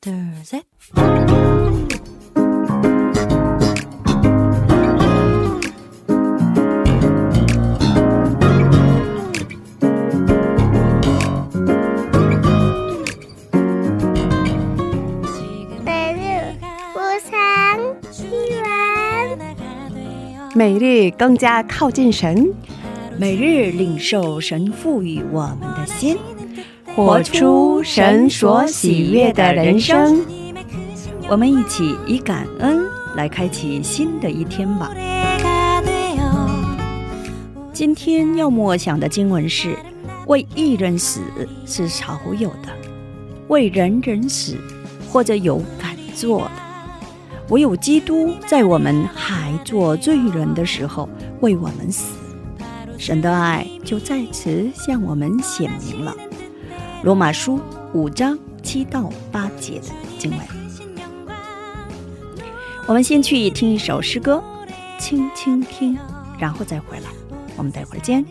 there's a 每日更加靠近神，每日领受神赋予我们的心。活出神所喜悦的人生。我们一起以感恩来开启新的一天吧。今天要默想的经文是：为一人死是少有的，为人人死或者有敢做的，唯有基督在我们还做罪人的时候为我们死，神的爱就在此向我们显明了。罗马书五章七到八节的经文。我们先去听一首诗歌，轻轻听，然后再回来。我们待会儿见。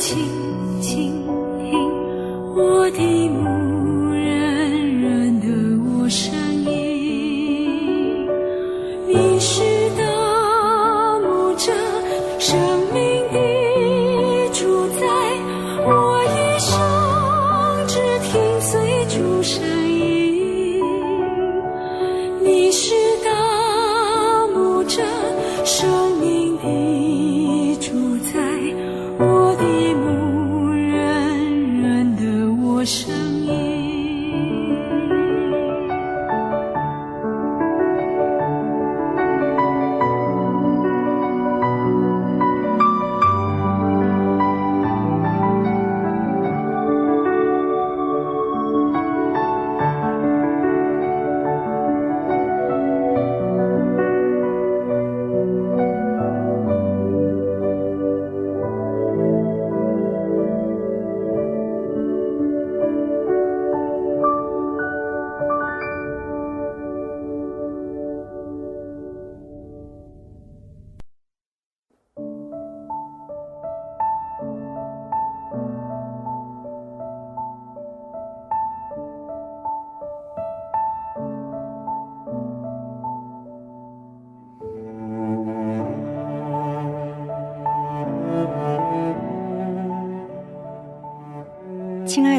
轻轻听我的梦我是。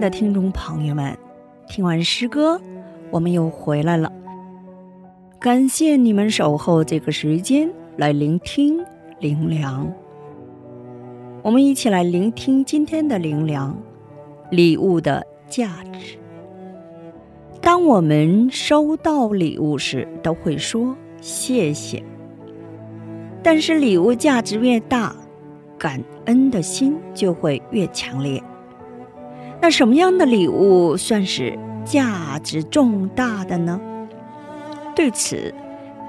的听众朋友们，听完诗歌，我们又回来了。感谢你们守候这个时间来聆听灵粮。我们一起来聆听今天的灵粮礼物的价值。当我们收到礼物时，都会说谢谢。但是礼物价值越大，感恩的心就会越强烈。那什么样的礼物算是价值重大的呢？对此，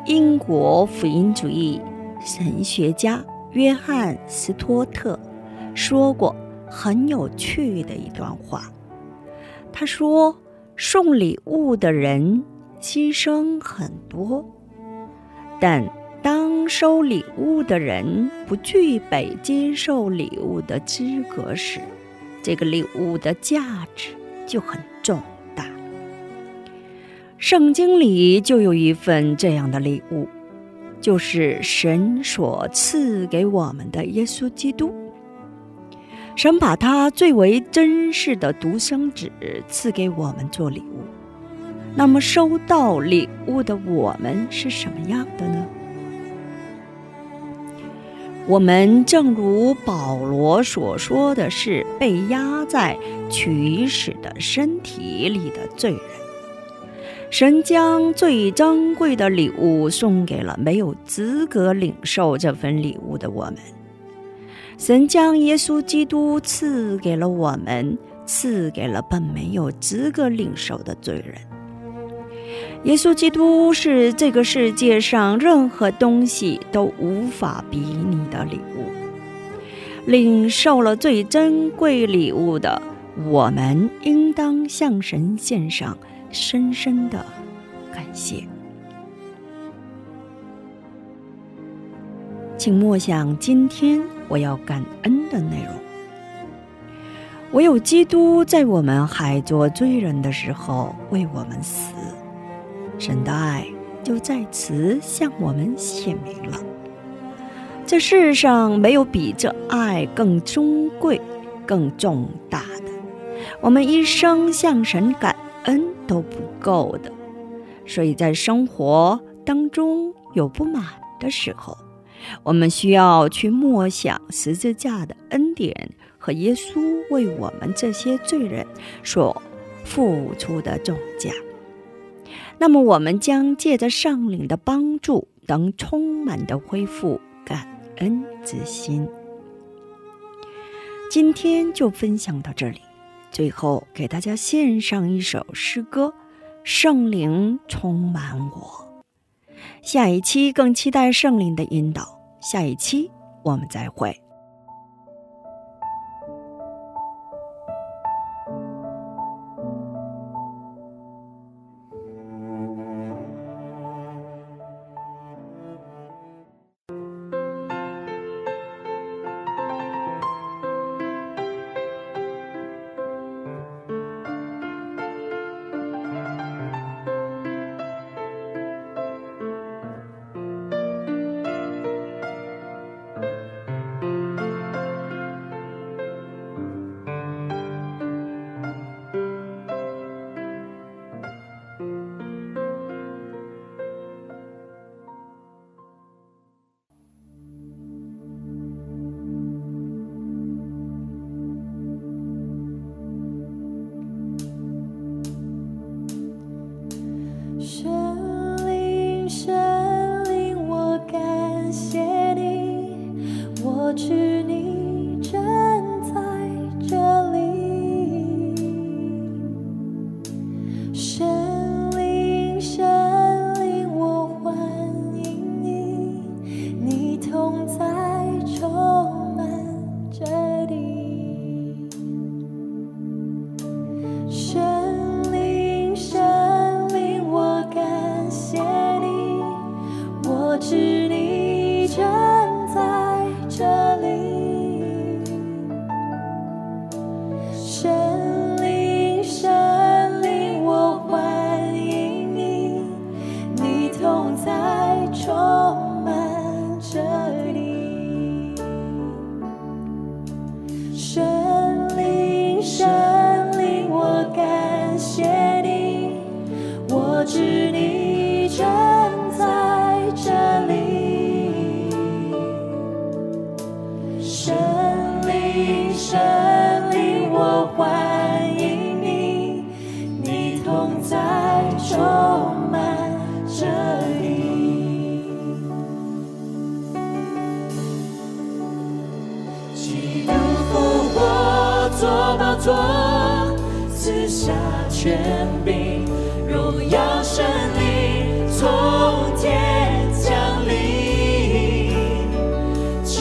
英国福音主义神学家约翰斯托特说过很有趣的一段话。他说：“送礼物的人牺牲很多，但当收礼物的人不具备接受礼物的资格时，这个礼物的价值就很重大。圣经里就有一份这样的礼物，就是神所赐给我们的耶稣基督。神把他最为珍视的独生子赐给我们做礼物。那么，收到礼物的我们是什么样的呢？我们正如保罗所说的是被压在取死的身体里的罪人。神将最珍贵的礼物送给了没有资格领受这份礼物的我们。神将耶稣基督赐给了我们，赐给了本没有资格领受的罪人。耶稣基督是这个世界上任何东西都无法比拟的礼物。领受了最珍贵礼物的我们，应当向神献上深深的感谢。请默想今天我要感恩的内容。唯有基督在我们还做罪人的时候为我们死。神的爱就在此向我们显明了。这世上没有比这爱更尊贵、更重大的。我们一生向神感恩都不够的，所以在生活当中有不满的时候，我们需要去默想十字架的恩典和耶稣为我们这些罪人所付出的重价。那么，我们将借着上领的帮助，能充满的恢复感恩之心。今天就分享到这里，最后给大家献上一首诗歌：《圣灵充满我》。下一期更期待圣灵的引导。下一期我们再会。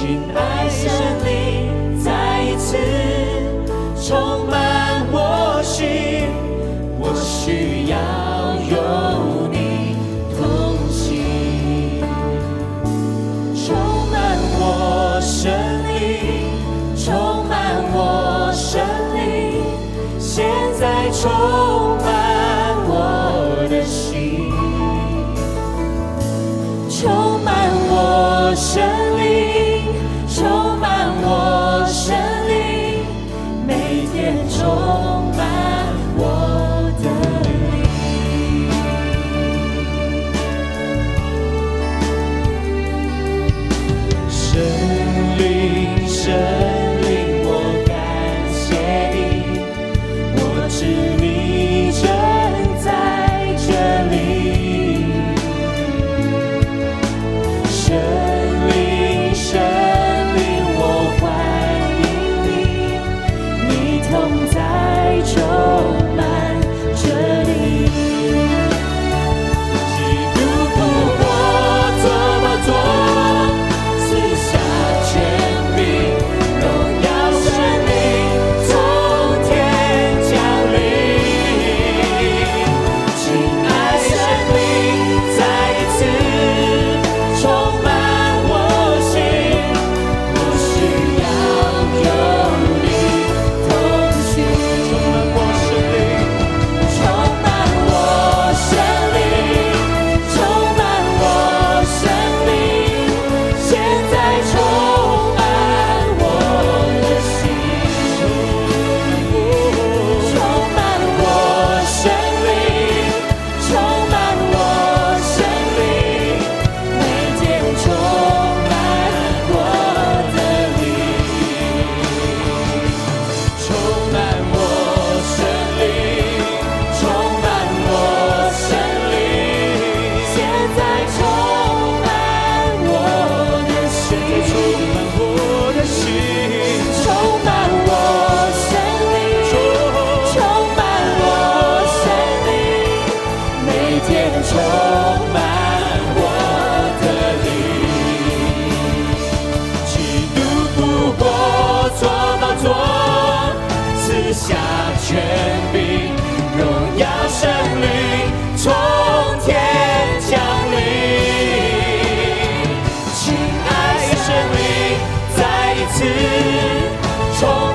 亲爱 저